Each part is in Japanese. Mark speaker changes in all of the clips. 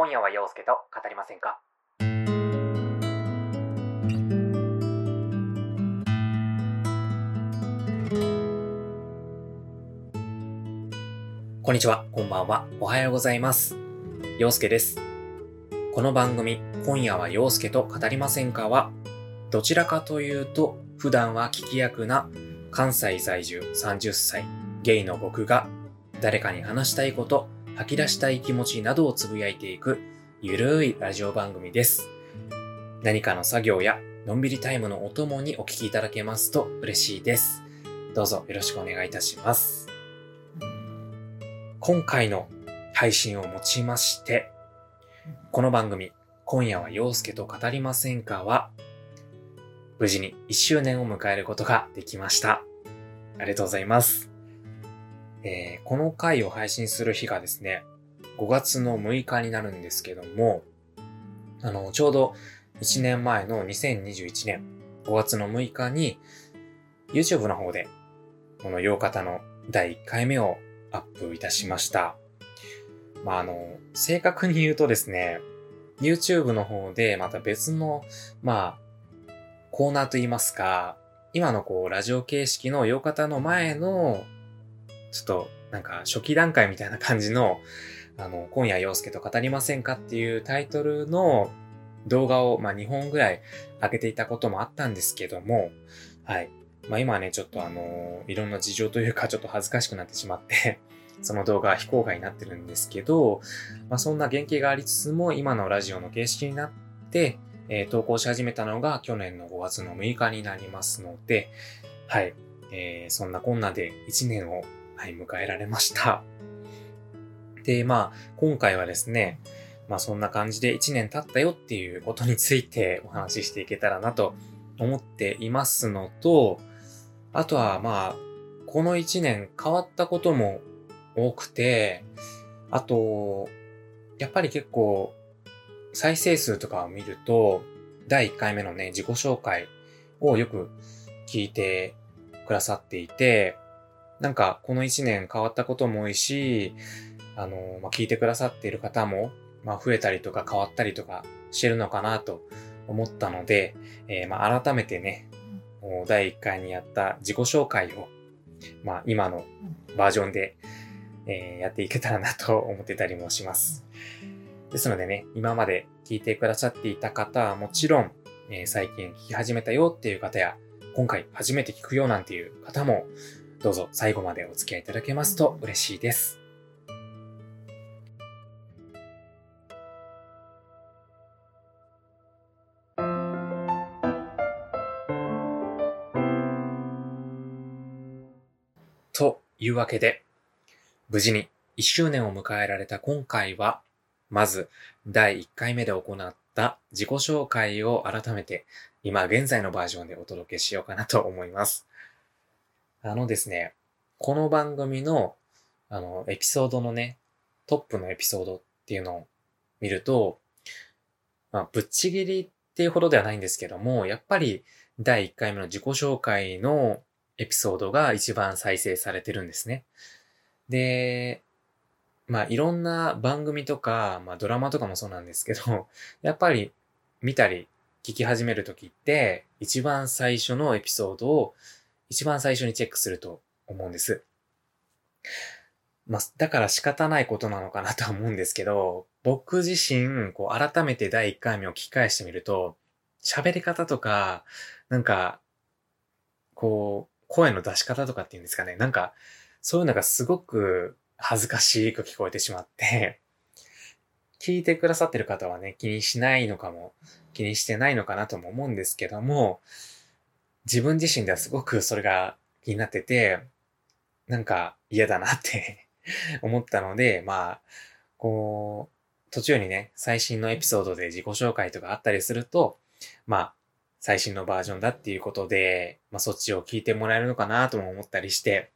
Speaker 1: 今夜は陽介と語りませんか？こんにちは、こんばんは、おはようございます。陽介です。この番組、今夜は陽介と語りませんかは、どちらかというと、普段は聞き役な関西在住30歳、ゲイの僕が、誰かに話したいこと、吐き出したい気持ちなどをつぶやいていく、ゆるいラジオ番組です。何かの作業や、のんびりタイムのお供にお聞きいただけますと嬉しいです。どうぞよろしくお願いいたします。今回の配信をもちまして、この番組、今夜は陽介と語りませんかは、無事に1周年を迎えることができました。ありがとうございます。えーこの回を配信する日がですね、5月の6日になるんですけども、あの、ちょうど1年前の2021年5月の6日に、YouTube の方で、この洋方の第1回目をアップいたしました。まあ、あの、正確に言うとですね、YouTube の方でまた別の、まあ、コーナーといいますか、今のこう、ラジオ形式の洋方の前の、ちょっと、なんか、初期段階みたいな感じの、あの、今夜陽介と語りませんかっていうタイトルの動画を、まあ、2本ぐらい上げていたこともあったんですけども、はい。まあ、今はね、ちょっとあのいろんな事情というか、ちょっと恥ずかしくなってしまって、その動画は非公開になってるんですけど、まあ、そんな原型がありつつも、今のラジオの形式になって、えー投稿し始めたのが去年の5月の6日になりますので、はい。えーそんなこんなで1年を、はい、迎えられました。で、まあ、今回はですね、まあそんな感じで1年経ったよっていうことについてお話ししていけたらなと思っていますのと、あとはまあ、この1年変わったことも多くて、あと、やっぱり結構、再生数とかを見ると、第1回目のね、自己紹介をよく聞いてくださっていて、なんかこの1年変わったことも多いし、あの、まあ、聞いてくださっている方も、まあ、増えたりとか変わったりとかしてるのかなと思ったので、えーまあ、改めてね、もう第1回にやった自己紹介を、まあ、今のバージョンで、えーやっていけたらなと思ってたりもします。ですのでね、今まで聞いてくださっていた方はもちろん、えー最近聞き始めたよっていう方や、今回初めて聞くよなんていう方も、どうぞ最後までお付き合いいただけますと嬉しいです。というわけで、無事に1周年を迎えられた今回は、まず第1回目で行った自己紹介を改めて今現在のバージョンでお届けしようかなと思います。あのですね、この番組のあのエピソードのね、トップのエピソードっていうのを見ると、まあ、ぶっちぎりっていうほどではないんですけども、やっぱり第1回目の自己紹介のエピソードが一番再生されてるんですね。で、まあいろんな番組とか、まあドラマとかもそうなんですけど、やっぱり見たり聞き始めるときって、一番最初のエピソードを一番最初にチェックすると思うんです。まあ、だから仕方ないことなのかなとは思うんですけど、僕自身、こう改めて第1回目を聞き返してみると、喋り方とか、なんか、こう、声の出し方とかっていうんですかね。なんか、そういうのがすごく恥ずかしく聞こえてしまって、聞いてくださってる方はね、気にしないのかも、気にしてないのかなとも思うんですけども、自分自身ではすごくそれが気になってて、なんか嫌だなって 思ったので、まあ、こう、途中にね、最新のエピソードで自己紹介とかあったりすると、まあ、最新のバージョンだっていうことで、まあそっちを聞いてもらえるのかなとも思ったりして、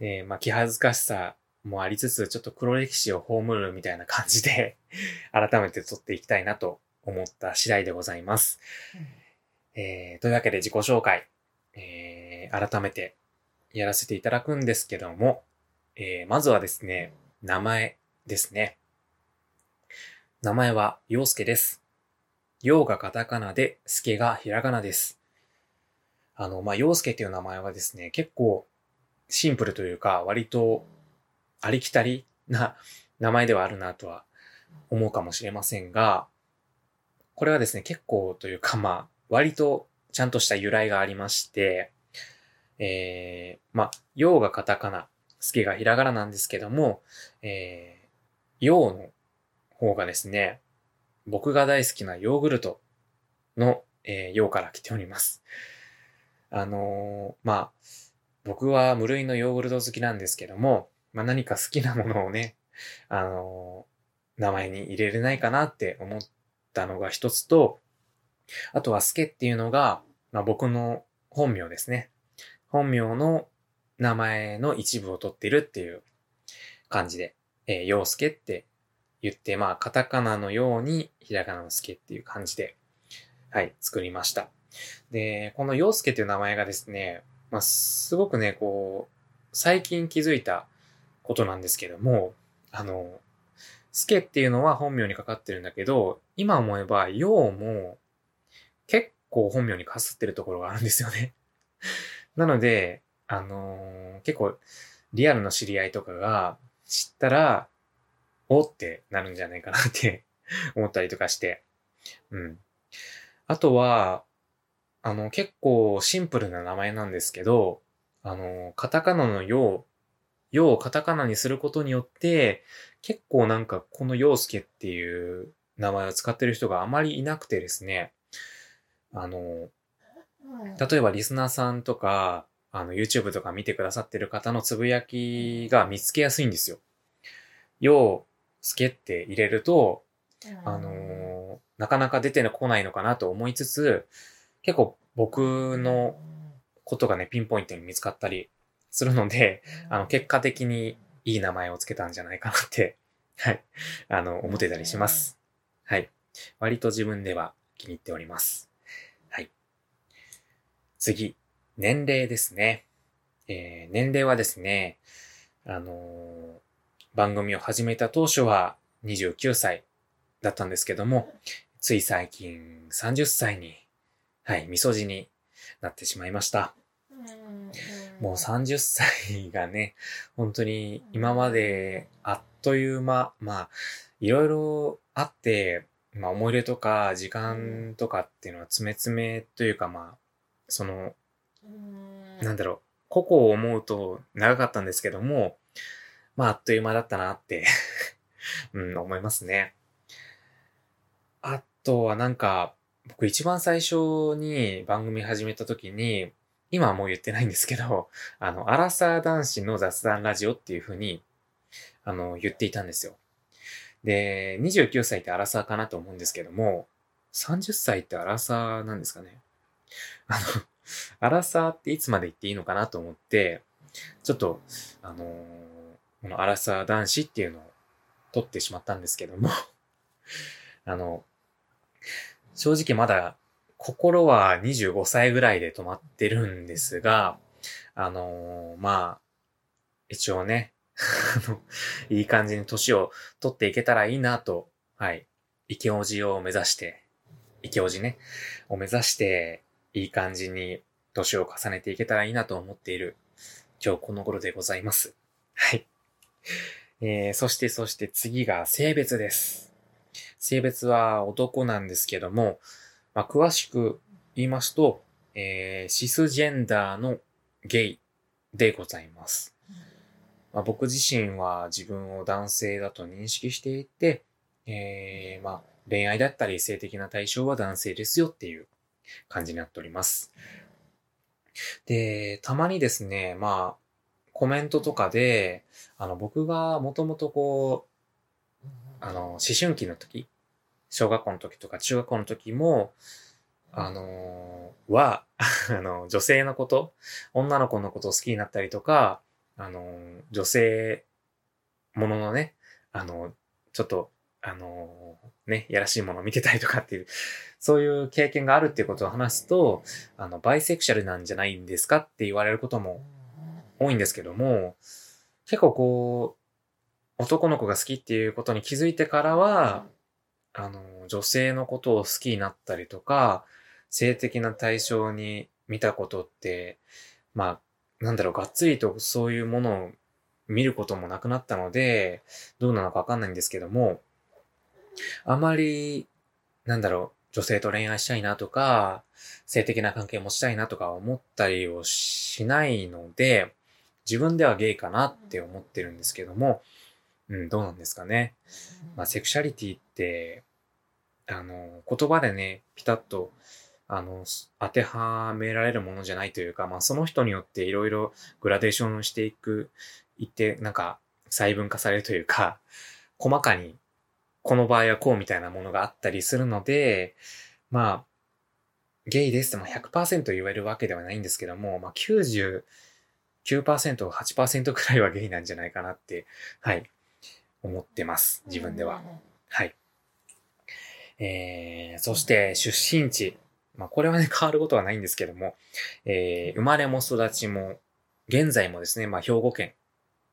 Speaker 1: えーまあ気恥ずかしさもありつつ、ちょっと黒歴史を葬るみたいな感じで、改めて撮っていきたいなと思った次第でございます。えーというわけで自己紹介、えー改めてやらせていただくんですけども、えーまずはですね、名前ですね。名前は陽介です。陽がカタカナで、介がひらがなです。あの、まあ、陽介っていう名前はですね、結構シンプルというか、割とありきたりな名前ではあるなとは思うかもしれませんが、これはですね、結構というか、まあ、割とちゃんとした由来がありまして、えー、まあ、陽がカタカナ、介がひらがななんですけども、えー、陽の方がですね、僕が大好きなヨーグルトの、えー、用から来ております。あのー、まあ、僕は無類のヨーグルト好きなんですけども、まあ何か好きなものをね、あのー、名前に入れれないかなって思ったのが一つと、あとはスケっていうのが、まあ僕の本名ですね。本名の名前の一部を取ってるっていう感じで、えー、陽介って言って、まあ、カタカナのように、ひらがなのすけっていう感じで、はい、作りました。で、この陽介という名前がですね、まあ、すごくね、こう、最近気づいたことなんですけども、あの、スケっていうのは本名にかかってるんだけど、今思えば、陽も結構本名にかすってるところがあるんですよね。なので、あのー、結構リアルの知り合いとかが知ったら、おってなるんじゃないかなって 思ったりとかして。うん。あとは、あの、結構シンプルな名前なんですけど、あの、カタカナのよう、ようカタカナにすることによって、結構なんかこの陽介っていう名前を使ってる人があまりいなくてですね、あの、例えばリスナーさんとか、あの、YouTube とか見てくださってる方のつぶやきが見つけやすいんですよ。よう、つけって入れると、あのー、なかなか出てこないのかなと思いつつ、結構僕のことがね、ピンポイントに見つかったりするので、あの、結果的にいい名前をつけたんじゃないかなって、はい、あの、思ってたりします。はい。割と自分では気に入っております。はい。次、年齢ですね。えー、年齢はですね、あのー、番組を始めた当初は29歳だったんですけども、つい最近30歳に、はい、みそじになってしまいました。もう30歳がね、本当に今まであっという間、まあ、いろいろあって、まあ思い出とか時間とかっていうのは詰め詰めというかまあ、その、なんだろう、個々を思うと長かったんですけども、まあ、あっという間だったなって うん、思いますね。あとはなんか、僕一番最初に番組始めた時に、今はもう言ってないんですけど、あの、アラサー男子の雑談ラジオっていう風に、あの、言っていたんですよ。で、29歳ってアラサーかなと思うんですけども、30歳ってアラサーなんですかね。あの、アラサーっていつまで言っていいのかなと思って、ちょっと、あのーこのアラサー男子っていうのを取ってしまったんですけども あの、正直まだ心は25歳ぐらいで止まってるんですが、あのー、まあ、一応ね、あのいい感じに年を取っていけたらいいなと、はい、池王子を目指して、池王子ね、を目指して、いい感じに年を重ねていけたらいいなと思っている、今日この頃でございます。はい。えー、そしてそして次が性別です。性別は男なんですけども、まあ、詳しく言いますと、えー、シスジェンダーのゲイでございます。まあ、僕自身は自分を男性だと認識していて、えー、まあ、恋愛だったり性的な対象は男性ですよっていう感じになっております。で、たまにですね、まあ、コメントとかで、あの、僕がもともとこう、あの、思春期の時、小学校の時とか中学校の時も、あのー、は、あの、女性のこと、女の子のことを好きになったりとか、あのー、女性もののね、あの、ちょっと、あのー、ね、やらしいものを見てたりとかっていう、そういう経験があるっていうことを話すと、あの、バイセクシャルなんじゃないんですかって言われることも多いんですけども、結構こう、男の子が好きっていうことに気づいてからは、あの、女性のことを好きになったりとか、性的な対象に見たことって、まあ、なんだろう、がっつりとそういうものを見ることもなくなったので、どうなのかわかんないんですけども、あまり、なんだろう、女性と恋愛したいなとか、性的な関係を持ちたいなとか思ったりをしないので、自分ではゲイかなって思ってるんですけども、うん、どうなんですかね。まあ、セクシャリティって、あの、言葉でね、ピタッと、あの、当てはめられるものじゃないというか、まあ、その人によっていろいろグラデーションしていく、いって、なんか、細分化されるというか、細かに、この場合はこうみたいなものがあったりするので、まあ、ゲイですって100%言えるわけではないんですけども、まあ99%、8%くらいはゲイなんじゃないかなって、はい、思ってます。自分では。はい。えー、そして出身地。まあこれはね、変わることはないんですけども、えー、生まれも育ちも、現在もですね、まあ兵庫県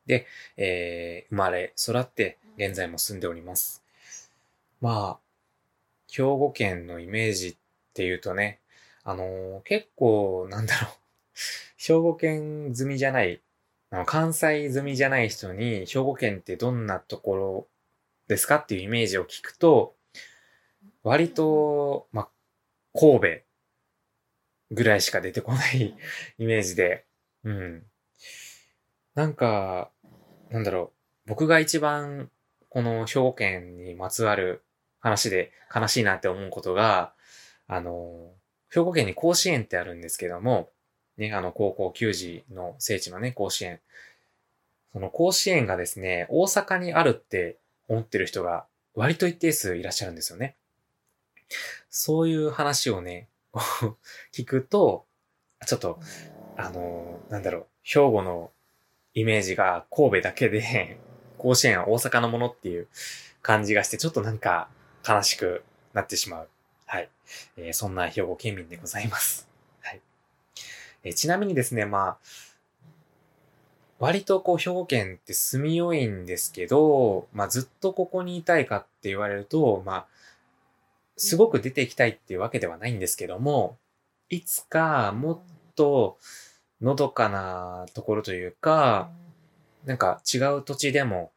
Speaker 1: で、えー、生まれ、育って、現在も住んでおります。まあ、兵庫県のイメージっていうとね、あのー、結構、なんだろう、兵庫県済みじゃない、あの関西済みじゃない人に、兵庫県ってどんなところですかっていうイメージを聞くと、割と、まあ、神戸ぐらいしか出てこない イメージで、うん。なんか、なんだろう、僕が一番この兵庫県にまつわる話で悲しいなって思うことが、あの、兵庫県に甲子園ってあるんですけども、ね、あの高校球児の聖地のね、甲子園。その甲子園がですね、大阪にあるって思ってる人が割と一定数いらっしゃるんですよね。そういう話をね、聞くと、ちょっと、あの、なんだろう、兵庫のイメージが神戸だけで、甲子園は大阪のものっていう感じがして、ちょっとなんか悲しくなってしまう。はい。えー、そんな兵庫県民でございます。はい。えー、ちなみにですね、まあ、割とこう兵庫県って住みよいんですけど、まあずっとここにいたいかって言われると、まあ、すごく出ていきたいっていうわけではないんですけども、いつかもっと、のどかなところというか、なんか違う土地でも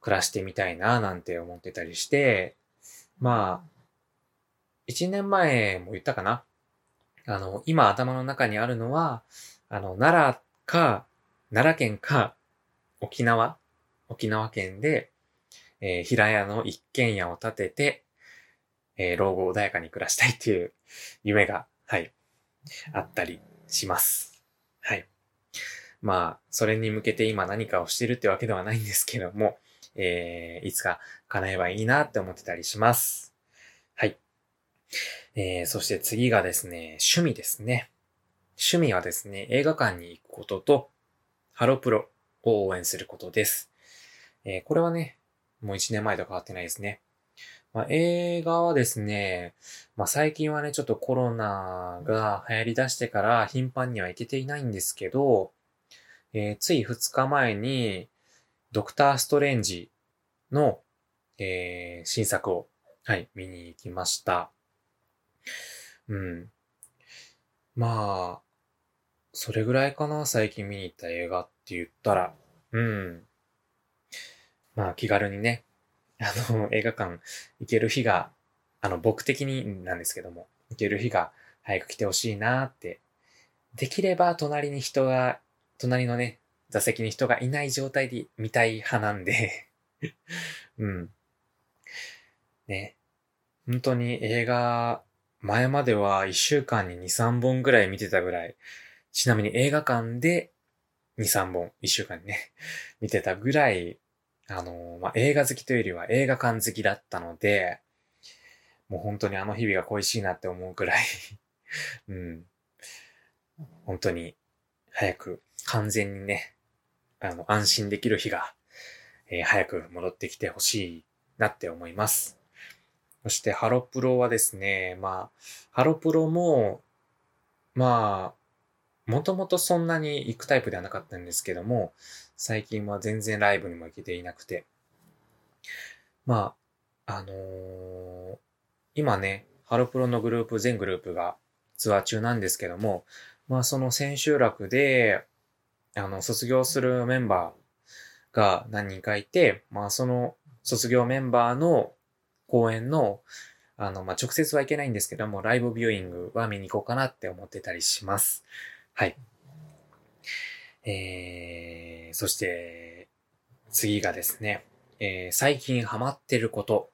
Speaker 1: 暮らしてみたいななんて思ってたりして、まあ、一年前も言ったかなあの、今頭の中にあるのは、あの、奈良か、奈良県か、沖縄、沖縄県で、えー、平屋の一軒家を建てて、えー、老後穏やかに暮らしたいっていう夢が、はい、あったりします。はい。まあ、それに向けて今何かをしてるってわけではないんですけども、えー、いつか叶えばいいなって思ってたりします。はい。えー、そして次がですね、趣味ですね。趣味はですね、映画館に行くことと、ハロプロを応援することです。えー、これはね、もう1年前と変わってないですね。まあ、映画はですね、まあ、最近はね、ちょっとコロナが流行り出してから頻繁には行けていないんですけど、えー、つい2日前に、ドクターストレンジの、えー、新作を、はい、見に行きました。うん。まあ、それぐらいかな、最近見に行った映画って言ったら。うん。まあ、気軽にね、あの、映画館行ける日が、あの、僕的になんですけども、行ける日が早く来てほしいなって。できれば隣に人が、隣のね、座席に人がいない状態で見たい派なんで うん。ね。本当に映画、前までは一週間に2、3本ぐらい見てたぐらい、ちなみに映画館で2、3本、一週間にね、見てたぐらいあの、まあ、映画好きというよりは映画館好きだったので、もう本当にあの日々が恋しいなって思うくらい うん。本当に早く完全にね、あの、安心できる日が、えー、早く戻ってきてほしいなって思います。そしてハロプロはですね、まあ、ハロプロも、まあ、もともとそんなに行くタイプではなかったんですけども、最近は全然ライブにも行けていなくて、まあ、あのー、今ね、ハロプロのグループ、全グループがツアー中なんですけども、まあその千秋楽で、あの、卒業するメンバーが何人かいて、まあその卒業メンバーの公演の、あの、まあ直接はいけないんですけども、ライブビューイングは見に行こうかなって思ってたりします。はい。えー、そして、次がですね、えー、最近ハマってること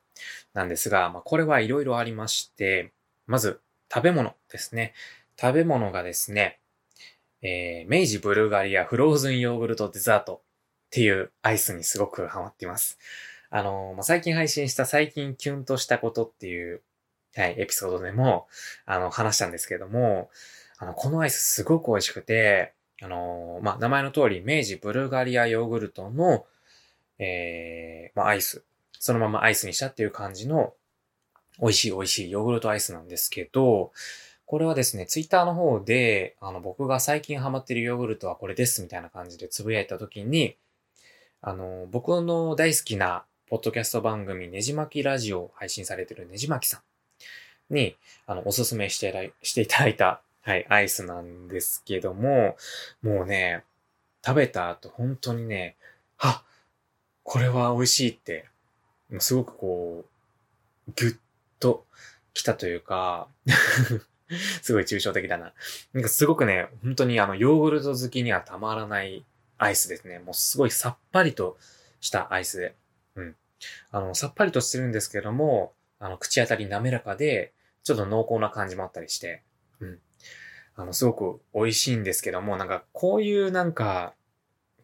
Speaker 1: なんですが、まあ、これはいろいろありまして、まず、食べ物ですね。食べ物がですね、えー、明治ブルガリアフローズンヨーグルトデザートっていうアイスにすごくハマっています。あのー、まあ、最近配信した最近キュンとしたことっていう、はい、エピソードでも、あの、話したんですけども、あの、このアイスすごく美味しくて、あのー、まあ、名前の通り、明治ブルガリアヨーグルトの、えー、まあ、アイス。そのままアイスにしたっていう感じの、美味しい美味しいヨーグルトアイスなんですけど、これはですね、ツイッターの方で、あの、僕が最近ハマってるヨーグルトはこれですみたいな感じでつぶやいたときに、あの、僕の大好きなポッドキャスト番組、ねじまきラジオを配信されてるねじまきさんに、あの、おすすめしてしていただいた、はい、アイスなんですけども、もうね、食べた後本当にね、あ、これは美味しいって、すごくこう、ぎゅっと来たというか すごい抽象的だな。なんかすごくね、本当にあの、ヨーグルト好きにはたまらないアイスですね。もうすごいさっぱりとしたアイスで。うん。あの、さっぱりとしてるんですけども、あの、口当たり滑らかで、ちょっと濃厚な感じもあったりして、うん。あの、すごく美味しいんですけども、なんか、こういうなんか、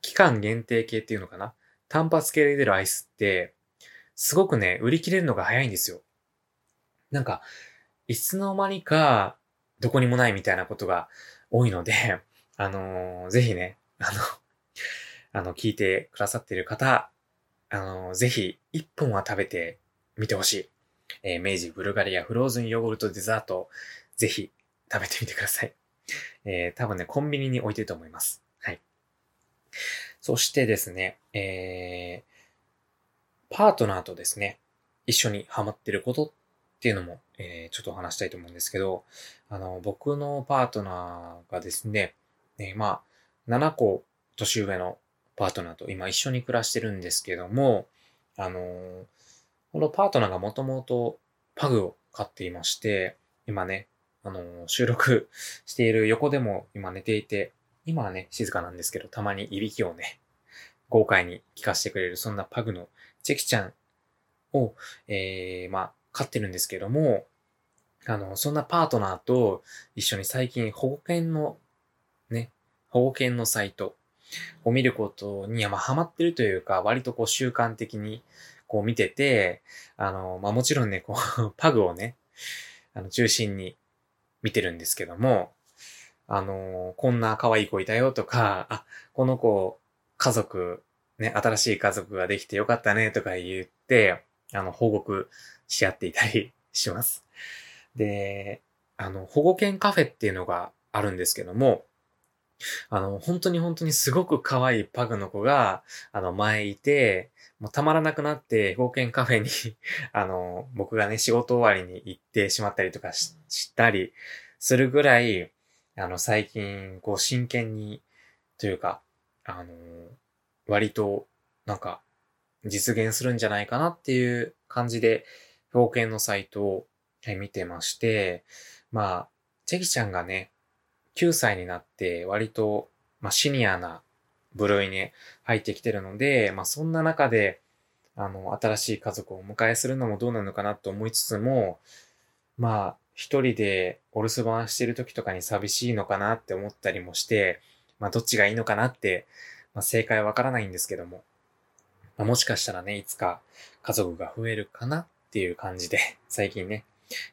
Speaker 1: 期間限定系っていうのかな？単発系で出るアイスって、すごくね、売り切れるのが早いんですよ。なんか、いつの間にか、どこにもないみたいなことが多いので、あのー、ぜひね、あの、あの、聞いてくださっている方、あのー、ぜひ、一本は食べてみてほしい。えー、明治ブルガリアフローズンヨーグルトデザート、ぜひ食べてみてください。えー、多分ね、コンビニに置いてると思います。はい。そしてですね、えー、パートナーとですね、一緒にハマってることっていうのも、えー、ちょっと話したいと思うんですけど、あの、僕のパートナーがですね、えー、まあ、7個年上のパートナーと今一緒に暮らしてるんですけども、あのー、このパートナーがもともとパグを飼っていまして、今ね、あの、収録している横でも今寝ていて、今はね、静かなんですけど、たまにいびきをね、豪快に聞かせてくれる、そんなパグのチェキちゃんを、えー、まあ、飼ってるんですけども、あの、そんなパートナーと一緒に最近保護犬の、ね、保護犬のサイトを見ることに、まあ、ハマってるというか、割とこう習慣的にこう見てて、あの、まあ、もちろんね、こう、パグをね、あの、中心に見てるんですけども、あの、こんな可愛い子いたよとか、あ、この子、家族、ね、新しい家族ができてよかったねとか言って、あの、報告し合っていたり します。で、あの、保護犬カフェっていうのがあるんですけども、あの、本当に本当にすごく可愛いパグの子が、あの、前いて、もうたまらなくなって、保護犬カフェに あの、僕がね、仕事終わりに行ってしまったりとかしたりするぐらい、あの、最近、こう、真剣に、というか、あの、割と、なんか、実現するんじゃないかなっていう感じで、表現のサイトを見てまして、まあ、チェキちゃんがね、9歳になって割と、まあ、シニアな部類に入ってきてるので、まあ、そんな中で、あの、新しい家族をお迎えするのもどうなのかなと思いつつも、まあ、一人でお留守番してる時とかに寂しいのかなって思ったりもして、まあどっちがいいのかなって、まあ正解はわからないんですけども、まあもしかしたらね、いつか家族が増えるかなっっていう感じで、最近ね、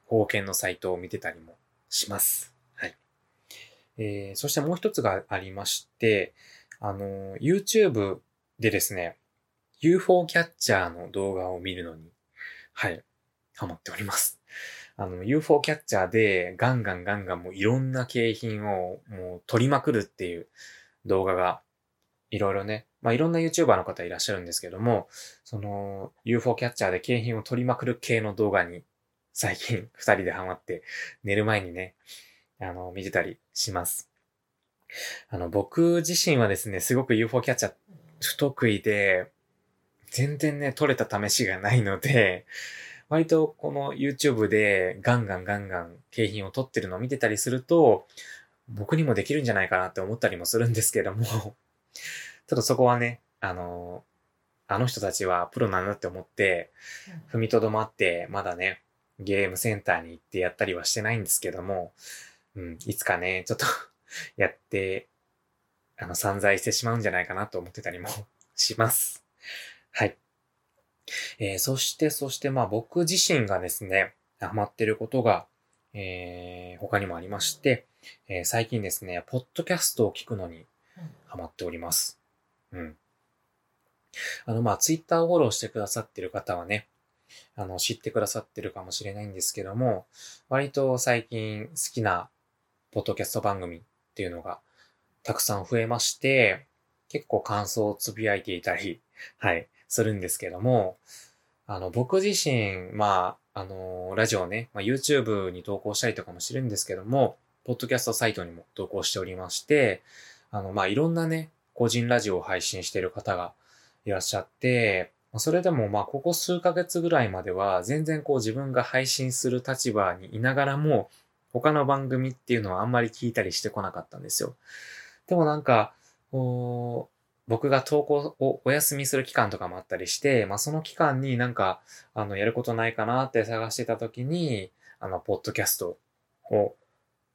Speaker 1: 保護犬のサイトを見てたりもします。はい。えー、そしてもう一つがありまして、あの、YouTube でですね、UFO キャッチャーの動画を見るのに、はい、ハマっております。あの、UFO キャッチャーでガンガンガンガンもういろんな景品をもう取りまくるっていう動画がいろいろね、まあいろんな YouTuber の方いらっしゃるんですけども、その UFO キャッチャーで景品を取りまくる系の動画に最近 二人でハマって寝る前にね、あの、見てたりします。あの、僕自身はですね、すごく UFO キャッチャー不得意で、全然ね、撮れた試しがないので、割とこの YouTube でガンガンガンガン景品を撮ってるのを見てたりすると、僕にもできるんじゃないかなって思ったりもするんですけども ちょっとそこはね、あの、あの人たちはプロなんだって思って、踏みとどまって、まだね、ゲームセンターに行ってやったりはしてないんですけども、うん、いつかね、ちょっと やって、あの、散財してしまうんじゃないかなと思ってたりもします。はい。えー、そして、そして、まあ僕自身がですね、ハマってることが、えー、他にもありまして、えー、最近ですね、ポッドキャストを聞くのにハマっております。うん。あの、まあ、ツイッターをフォローしてくださってる方はね、あの、知ってくださってるかもしれないんですけども、割と最近好きなポッドキャスト番組っていうのがたくさん増えまして、結構感想をつぶやいていたり、はい、するんですけども、あの、僕自身、まあ、あの、ラジオね、まあ、YouTube に投稿したりとかもしてるんですけども、ポッドキャストサイトにも投稿しておりまして、あの、まあ、いろんなね、個人ラジオを配信している方がいらっしゃって、それでもまあ、ここ数ヶ月ぐらいまでは、全然こう自分が配信する立場にいながらも、他の番組っていうのはあんまり聞いたりしてこなかったんですよ。でもなんか、僕が投稿をお休みする期間とかもあったりして、まあその期間になんか、あの、やることないかなって探してた時に、あの、ポッドキャストを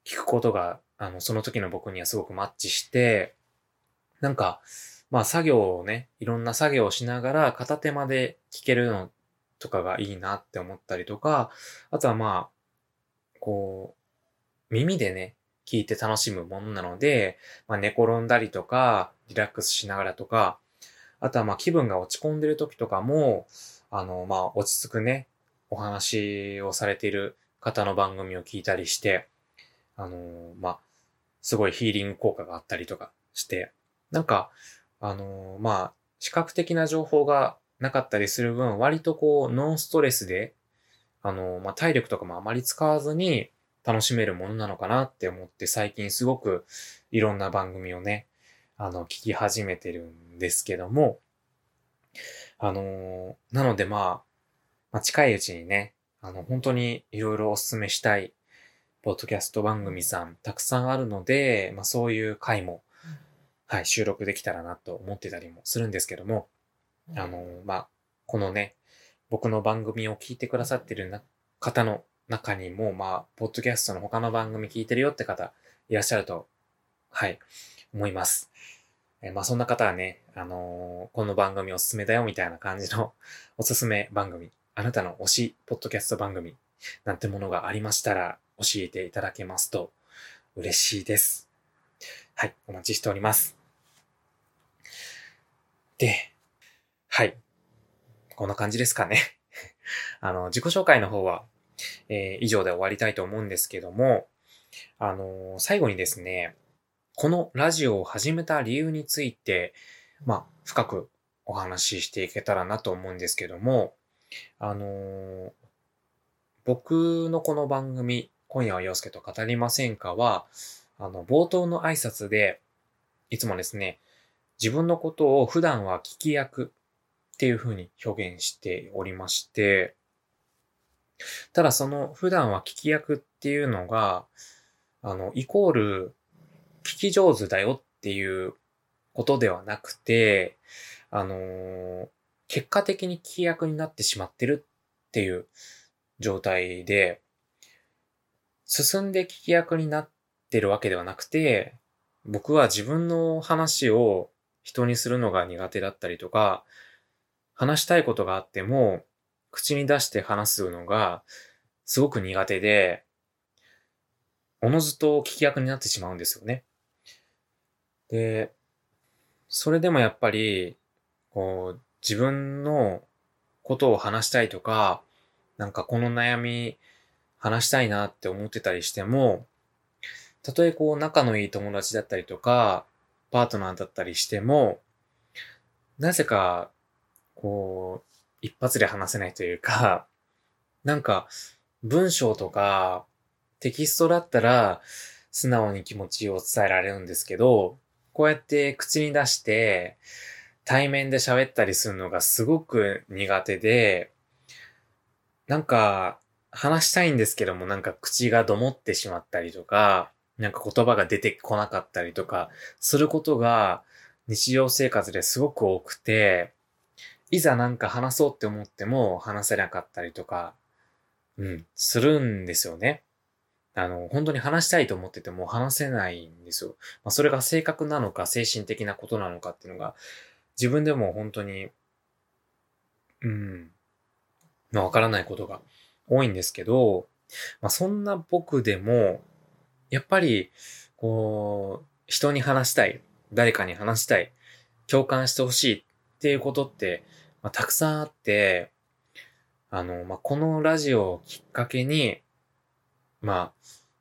Speaker 1: 聞くことが、あの、その時の僕にはすごくマッチして、なんか、まあ作業をね、いろんな作業をしながら片手まで聞けるのとかがいいなって思ったりとか、あとはまあ、こう、耳でね、聞いて楽しむものなので、まあ寝転んだりとか、リラックスしながらとか、あとはまあ気分が落ち込んでる時とかも、あの、まあ落ち着くね、お話をされている方の番組を聞いたりして、あの、まあ、すごいヒーリング効果があったりとかして、なんか、あのまあ、視覚的な情報がなかったりする分、割とこう、ノンストレスで、あのまあ、体力とかもあまり使わずに楽しめるものなのかなって思って、最近すごくいろんな番組をね、あの、聞き始めてるんですけども、あのなのでまあ、まあ、近いうちにね、あの、本当にいろいろお勧めしたい、ポッドキャスト番組さんたくさんあるので、まあそういう回もはい、収録できたらなと思ってたりもするんですけども、あの、まあ、このね、僕の番組を聞いてくださってるな方の中にも、まあ、ポッドキャストの他の番組聞いてるよって方いらっしゃると、はい、思います。えまあ、そんな方はね、あのー、この番組おすすめだよみたいな感じの おすすめ番組、あなたの推しポッドキャスト番組なんてものがありましたら教えていただけますと嬉しいです。はい、お待ちしております。で、はい。こんな感じですかね。あの、自己紹介の方は、えー、以上で終わりたいと思うんですけども、あのー、最後にですね、このラジオを始めた理由について、まあ、深くお話ししていけたらなと思うんですけども、あのー、僕のこの番組、今夜は洋介と語りませんかは、あの、冒頭の挨拶で、いつもですね、自分のことを普段は聞き役っていう風に表現しておりまして、ただその普段は聞き役っていうのが、あの、イコール聞き上手だよっていうことではなくて、あの結果的に聞き役になってしまってるっていう状態で、進んで聞き役になってるわけではなくて、僕は自分の話を人にするのが苦手だったりとか、話したいことがあっても、口に出して話すのがすごく苦手で、おのずと聞き役になってしまうんですよね。で、それでもやっぱり、こう、自分のことを話したいとか、なんかこの悩み話したいなって思ってたりしても、たとえこう仲のいい友達だったりとか、パートナーだったりしても、なぜか、こう、一発で話せないというか、なんか、文章とかテキストだったら素直に気持ちを伝えられるんですけど、こうやって口に出して対面で喋ったりするのがすごく苦手で、なんか話したいんですけどもなんか口がどもってしまったりとか、なんか言葉が出てこなかったりとかすることが日常生活ですごく多くて、いざなんか話そうって思っても話せなかったりとか、うん、するんですよね。あの、本当に話したいと思ってても話せないんですよ。まあ、それが性格なのか精神的なことなのかっていうのが自分でも本当に、うん、まあわからないことが多いんですけど、まあそんな僕でも、やっぱり、こう、人に話したい、誰かに話したい、共感してほしいっていうことって、まあ、たくさんあって、あの、まあ、このラジオをきっかけに、まあ、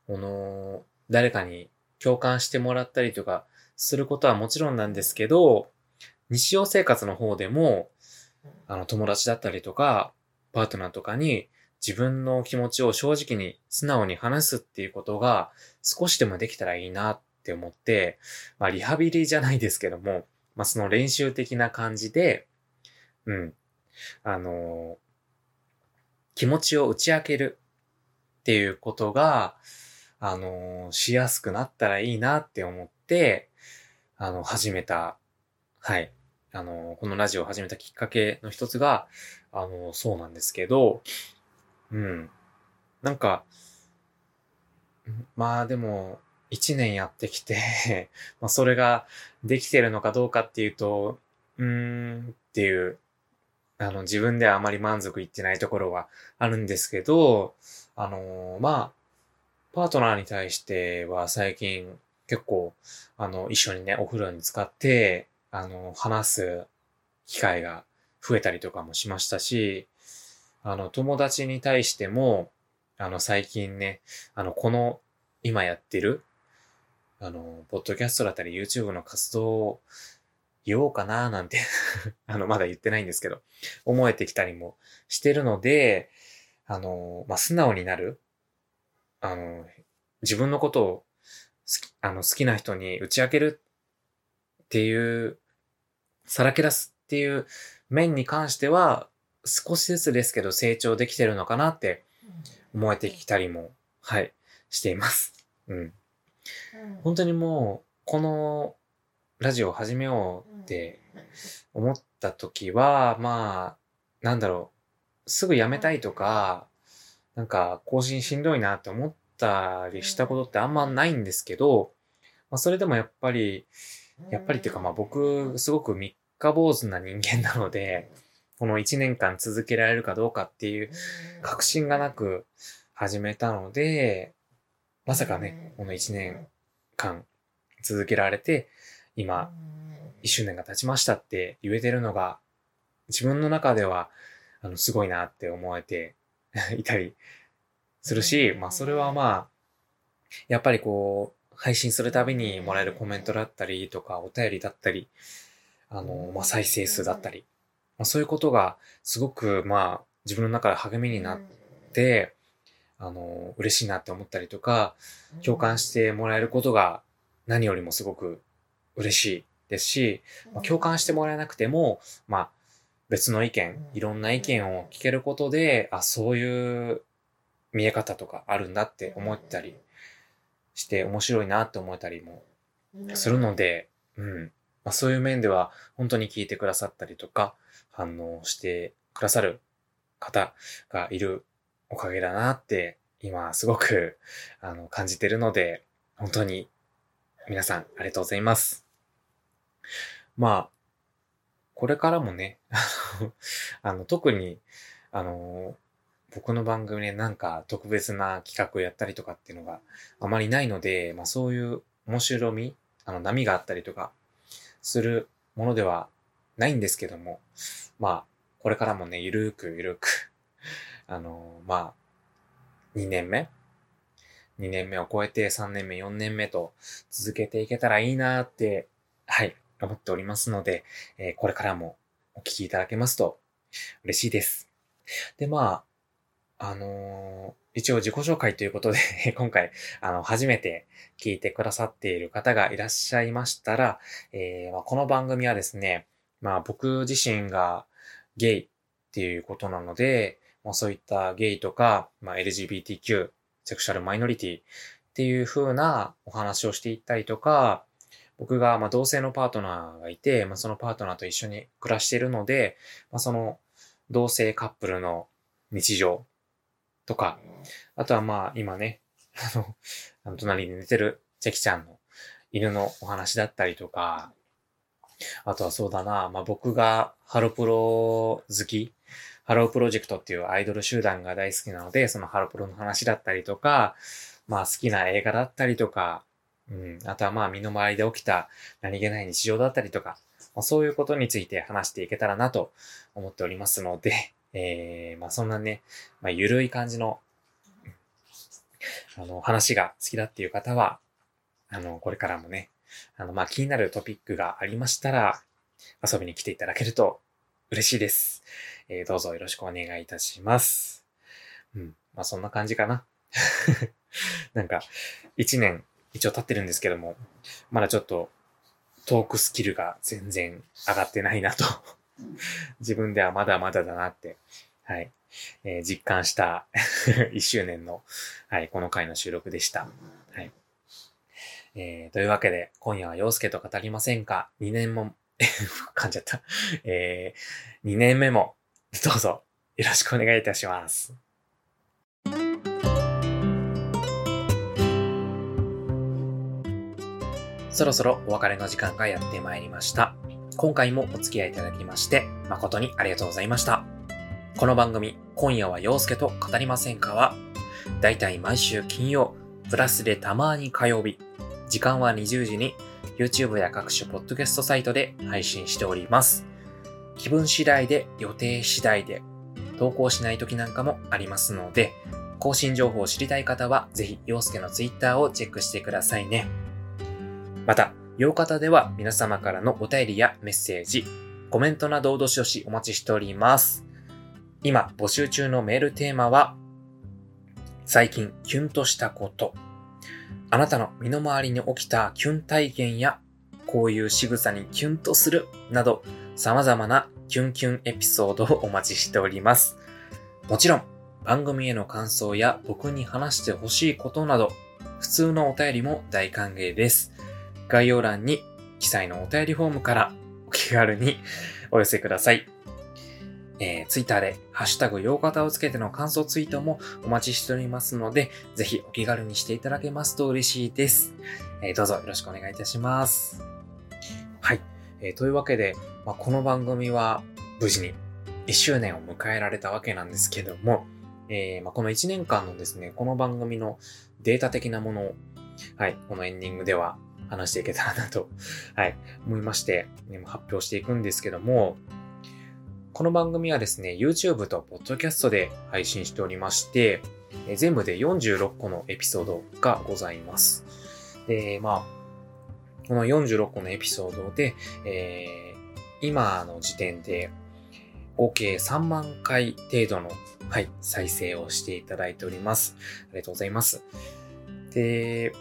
Speaker 1: この、誰かに共感してもらったりとかすることはもちろんなんですけど、日常生活の方でも、あの、友達だったりとか、パートナーとかに自分の気持ちを正直に素直に話すっていうことが少しでもできたらいいなって思って、まあ、リハビリじゃないですけども、まあ、その練習的な感じで、うん、あの気持ちを打ち明けるっていうことが、あのしやすくなったらいいなって思って、あの、始めた、はい。あのこのラジオを始めたきっかけの一つが、あのそうなんですけど、うん。なんか、まあでも、一年やってきて まあそれができてるのかどうかっていうと、うーんっていう、あの自分ではあまり満足いってないところはあるんですけど、あのー、まあ、パートナーに対しては最近結構、あの、一緒にね、お風呂に使って、あの、話す機会が増えたりとかもしましたし、あの、友達に対しても、あの、最近ね、あの、この、今やってる、あの、ポッドキャストだったり YouTube の活動を言おうかななんて あの、まだ言ってないんですけど、思えてきたりもしてるので、あの、まあ、素直になる、あの、自分のことを好き、あの、好きな人に打ち明けるっていう、さらけ出すっていう面に関しては、少しずつですけど成長できてるのかなって思えてきたりも、はい、しています。うん。本当にもう、このラジオを始めようって思った時は、まあ、なんだろう、すぐやめたいとか、なんか更新しんどいなって思ったりしたことってあんまないんですけど、まあ、それでもやっぱり、やっぱりっていうかまあ僕、すごく三日坊主な人間なので、この1年間続けられるかどうかっていう確信がなく始めたので、まさかね、この1年間続けられて、今、1周年が経ちましたって言えてるのが、自分の中では、あの、すごいなって思えて いたりするし、まあそれはまあ、やっぱりこう、配信するたびにもらえるコメントだったりとか、お便りだったり、あの、まあ再生数だったり、まあ、そういうことがすごく、まあ、自分の中で励みになって、あの、嬉しいなって思ったりとか、共感してもらえることが何よりもすごく嬉しいですし、まあ、共感してもらえなくても、まあ、別の意見、いろんな意見を聞けることで、あ、そういう見え方とかあるんだって思ったりして面白いなって思えたりもするので、うん。まあ、そういう面では本当に聞いてくださったりとか、反応してくださる方がいるおかげだなって今すごくあの感じてるので、本当に皆さんありがとうございます。まあ、これからもね、あの、特に、あの、僕の番組でなんか特別な企画をやったりとかっていうのがあまりないので、まあそういう面白み、あの波があったりとかするものではないんですけども、まあ、これからもね、ゆるーくゆるーく あのー、まあ、2年目 ?2 年目を超えて3年目、4年目と続けていけたらいいなーって、はい、思っておりますので、えー、これからもお聞きいただけますと嬉しいです。で、まあ、あのー、一応自己紹介ということで 今回、あの、初めて聞いてくださっている方がいらっしゃいましたら、えー、まあ、この番組はですね、まあ僕自身がゲイっていうことなので、まあ、そういったゲイとか、まあ、LGBTQ、セクシャルマイノリティっていう風なお話をしていったりとか、僕がまあ同性のパートナーがいて、まあ、そのパートナーと一緒に暮らしているので、まあ、その同性カップルの日常とか、あとはまあ今ね、あの、あの隣に寝てるチェキちゃんの犬のお話だったりとか、あとはそうだな、まあ僕がハロプロ好き、ハロープロジェクトっていうアイドル集団が大好きなので、そのハロプロの話だったりとか、まあ好きな映画だったりとか、うん、あとはまあ身の回りで起きた何気ない日常だったりとか、まあ、そういうことについて話していけたらなと思っておりますので、えー、まあそんなね、まあゆるい感じの、あの、話が好きだっていう方は、あの、これからもね、あの、まあ気になるトピックがありましたら、遊びに来ていただけると嬉しいです。えー、どうぞよろしくお願いいたします。うん。まあそんな感じかな。なんか、一年一応経ってるんですけども、まだちょっとトークスキルが全然上がってないなと 自分ではまだまだだなって、はい、えー、実感した 1周年の、はい、この回の収録でした。えー、というわけで、今夜は陽介と語りませんか ?2 年も、噛んじゃった。えー、2年目も、どうぞ、よろしくお願いいたします。そろそろお別れの時間がやってまいりました。今回もお付き合いいただきまして、誠にありがとうございました。この番組、今夜は陽介と語りませんかは、だいたい毎週金曜、プラスでたまに火曜日、時間は20時に YouTube や各種ポッドキャストサイトで配信しております。気分次第で予定次第で投稿しない時なんかもありますので、更新情報を知りたい方はぜひ陽介の Twitter をチェックしてくださいね。また、洋方では皆様からのお便りやメッセージ、コメントなどをどしどしお待ちしております。今募集中のメールテーマは、最近キュンとしたこと。あなたの身の回りに起きたキュン体験や、こういう仕草にキュンとするなど、様々なキュンキュンエピソードをお待ちしております。もちろん、番組への感想や僕に話してほしいことなど、普通のお便りも大歓迎です。概要欄に記載のお便りフォームからお気軽にお寄せください。えー、ツイッターでハッシュタグ洋型をつけての感想ツイートもお待ちしておりますので、ぜひお気軽にしていただけますと嬉しいです。えー、どうぞよろしくお願いいたします。はい。えー、というわけで、まあ、この番組は無事に1周年を迎えられたわけなんですけども、えーまあ、この1年間のですね、この番組のデータ的なものを、はい、このエンディングでは話していけたらなと、はい、思いまして、発表していくんですけども、この番組はですね、YouTube と Podcast で配信しておりまして、全部で46個のエピソードがございます。で、まあ、この46個のエピソードで、えー、今の時点で合計3万回程度の、はい、再生をしていただいております。ありがとうございます。で、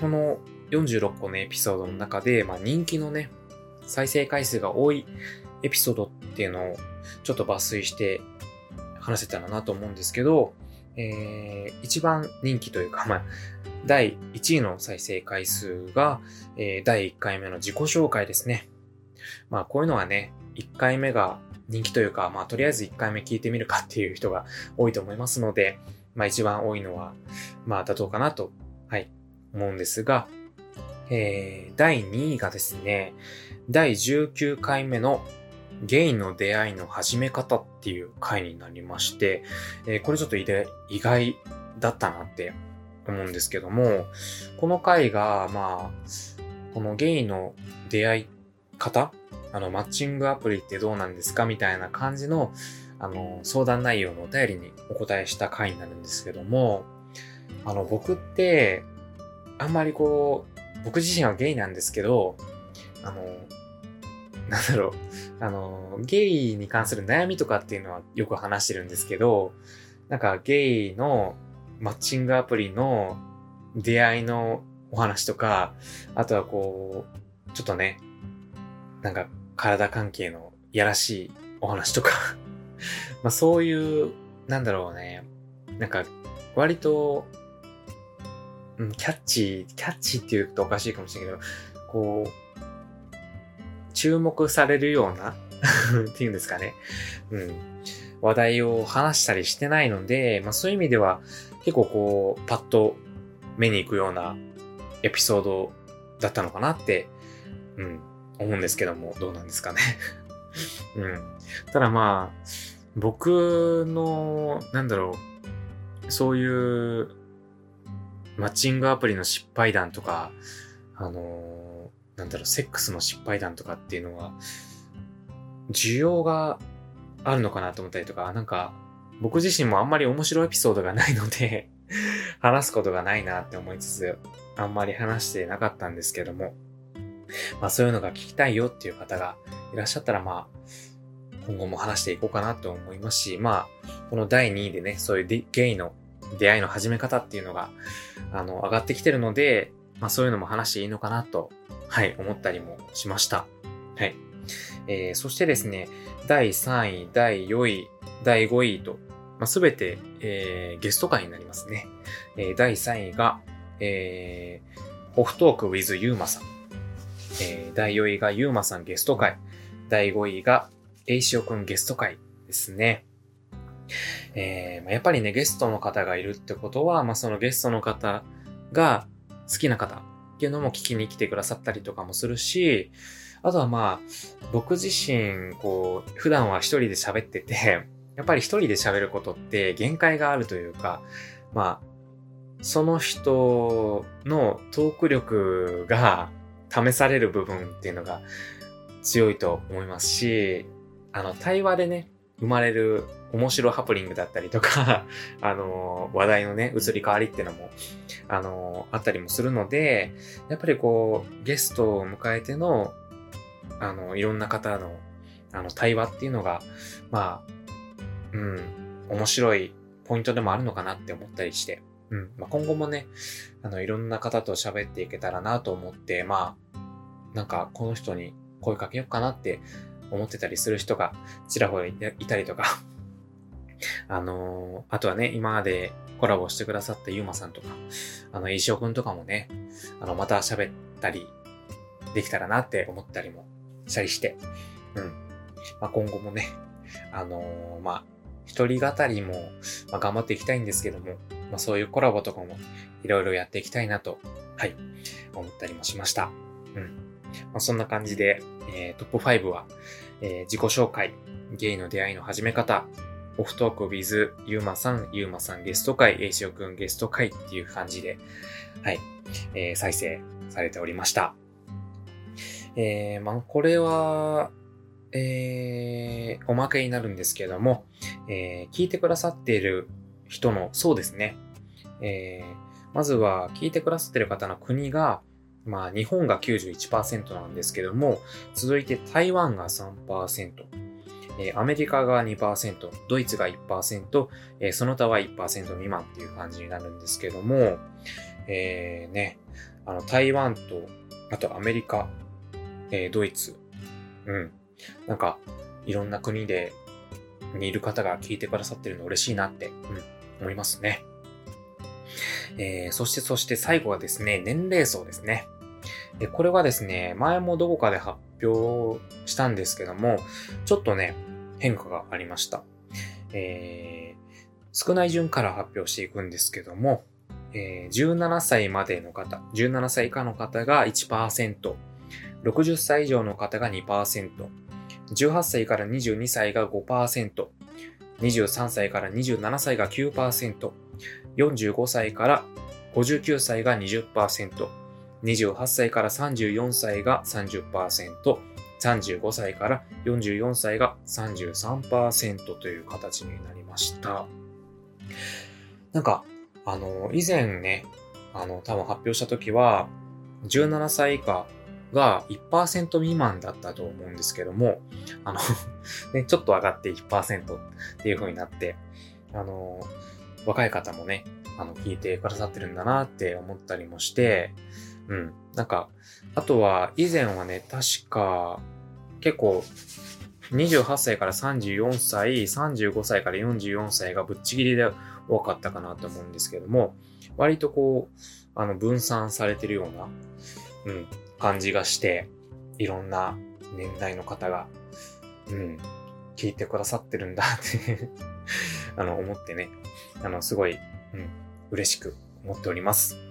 Speaker 1: この46個のエピソードの中で、まあ、人気のね、再生回数が多いエピソードっていうのをちょっと抜粋して話せたらなと思うんですけど、えー、一番人気というか、まあ、第1位の再生回数が、えー、第1回目の自己紹介ですね。まあ、こういうのはね、1回目が人気というか、まあ、とりあえず1回目聞いてみるかっていう人が多いと思いますので、まあ、一番多いのは、まあ、妥当かなと、はい、思うんですが、えー、第2位がですね、第19回目のゲイの出会いの始め方っていう回になりまして、えー、これちょっと意外だったなって思うんですけども、この回が、まあ、このゲイの出会い方あの、マッチングアプリってどうなんですかみたいな感じの、あの、相談内容のお便りにお答えした回になるんですけども、あの、僕って、あんまりこう、僕自身はゲイなんですけど、あの、なんだろう、あの、ゲイに関する悩みとかっていうのはよく話してるんですけど、なんかゲイのマッチングアプリの出会いのお話とか、あとはこう、ちょっとね、なんか体関係のやらしいお話とか。まあそういう、なんだろうね、なんか割と、うん、キャッチー、キャッチーって言うとおかしいかもしれないけど、こう、注目されるような っていうんですかね。うん。話題を話したりしてないので、まあそういう意味では結構こう、パッと目に行くようなエピソードだったのかなって、うん、思うんですけども、どうなんですかね うん。ただまあ、僕の、なんだろう、そういう、マッチングアプリの失敗談とか、あのー、なんだろう、セックスの失敗談とかっていうのは、需要があるのかなと思ったりとか、なんか、僕自身もあんまり面白いエピソードがないので 話すことがないなって思いつつ、あんまり話してなかったんですけども、まあそういうのが聞きたいよっていう方がいらっしゃったら、まあ、今後も話していこうかなと思いますし、まあ、この第2位でね、そういうゲイの出会いの始め方っていうのが、あの、上がってきてるので、まあそういうのも話していいのかなと、はい、思ったりもしました。はい。えー、そしてですね、第3位、第4位、第5位と、まあ、すべて、えー、ゲスト会になりますね。えー、第3位が、えー、オフトーク with ゆうまさん。えー、第4位がゆうまさんゲスト会。第5位が、えいしおくんゲスト会ですね。えー、やっぱりね、ゲストの方がいるってことは、まあ、そのゲストの方が好きな方っていうのも聞きに来てくださったりとかもするし、あとはまあ、僕自身、こう、普段は一人で喋ってて、やっぱり一人で喋ることって限界があるというか、まあ、その人のトーク力が試される部分っていうのが強いと思いますし、あの、対話でね、生まれる面白ハプニングだったりとか あの、話題のね、移り変わりっていうのも、あの、あったりもするので、やっぱりこう、ゲストを迎えての、あの、いろんな方の、あの、対話っていうのが、まあ、うん、面白いポイントでもあるのかなって思ったりして、うん、まあ、今後もね、あの、いろんな方と喋っていけたらなと思って、まあ、なんか、この人に声かけようかなって思ってたりする人がちらほらいたりとかあのー、あとはね、今までコラボしてくださったゆうまさんとか、あの、石尾くんとかもね、あの、また喋ったりできたらなって思ったりもしたりして、うん。まあ、今後もね、あのー、まあ、一人語りも、まあ、頑張っていきたいんですけども、まあ、そういうコラボとかもいろいろやっていきたいなと、はい、思ったりもしました。うん。まあ、そんな感じで、えー、トップ5は、えー、自己紹介、ゲイの出会いの始め方、オフトーク with ゆうまさん、ゆうまさんゲスト会、えいしおくんゲスト会っていう感じで、はい、えー、再生されておりました。えー、まあ、これは、えー、おまけになるんですけども、えー、聞いてくださっている人の、そうですね。えー、まずは聞いてくださっている方の国が、まあ日本が91%なんですけども、続いて台湾が3%、え、アメリカが2%、ドイツが1%、え、その他は1%未満っていう感じになるんですけども、えー、ね、あの台湾と、あとアメリカ、えー、ドイツ、うん。なんか、いろんな国で、にいる方が聞いてくださってるの嬉しいなって、うん、思いますね。えー、そしてそして最後はですね、年齢層ですね。えこれはですね、前もどこかで発表したんですけども、ちょっとね、変化がありました。えー、少ない順から発表していくんですけども、えー、17歳までの方、17歳以下の方が1%、60歳以上の方が2%、18歳から22歳が5%、23歳から27歳が9%、45歳から59歳が20%、28歳から34歳が30%、35歳から44歳が33%という形になりました。なんか、あの、以前ね、あの、多分発表した時は、17歳以下が1%未満だったと思うんですけども、あの ね、ちょっと上がって1%っていう風になって、あの、若い方もね、あの、聞いてくださってるんだなって思ったりもして、うん。なんか、あとは、以前はね、確か、結構、28歳から34歳、35歳から44歳がぶっちぎりで多かったかなと思うんですけども、割とこう、あの、分散されてるような、うん、感じがして、いろんな年代の方が、うん、聞いてくださってるんだって あの、思ってね、あの、すごい、うん、嬉しく思っております。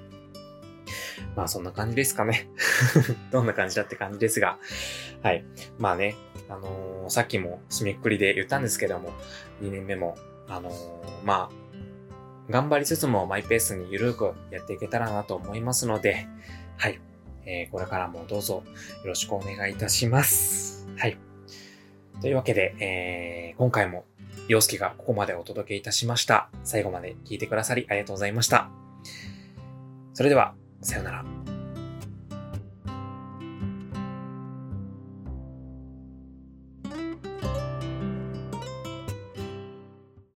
Speaker 1: まあそんな感じですかね どんな感じだって感じですが。はい。まあね、あのー、さっきも締めくくりで言ったんですけども、2年目も、あのー、まあ、頑張りつつもマイペースにゆるくやっていけたらなと思いますので、はい。えー、これからもどうぞよろしくお願いいたします。はい。というわけで、えー、今回も洋介がここまでお届けいたしました。最後まで聞いてくださりありがとうございました。それでは、さよなら。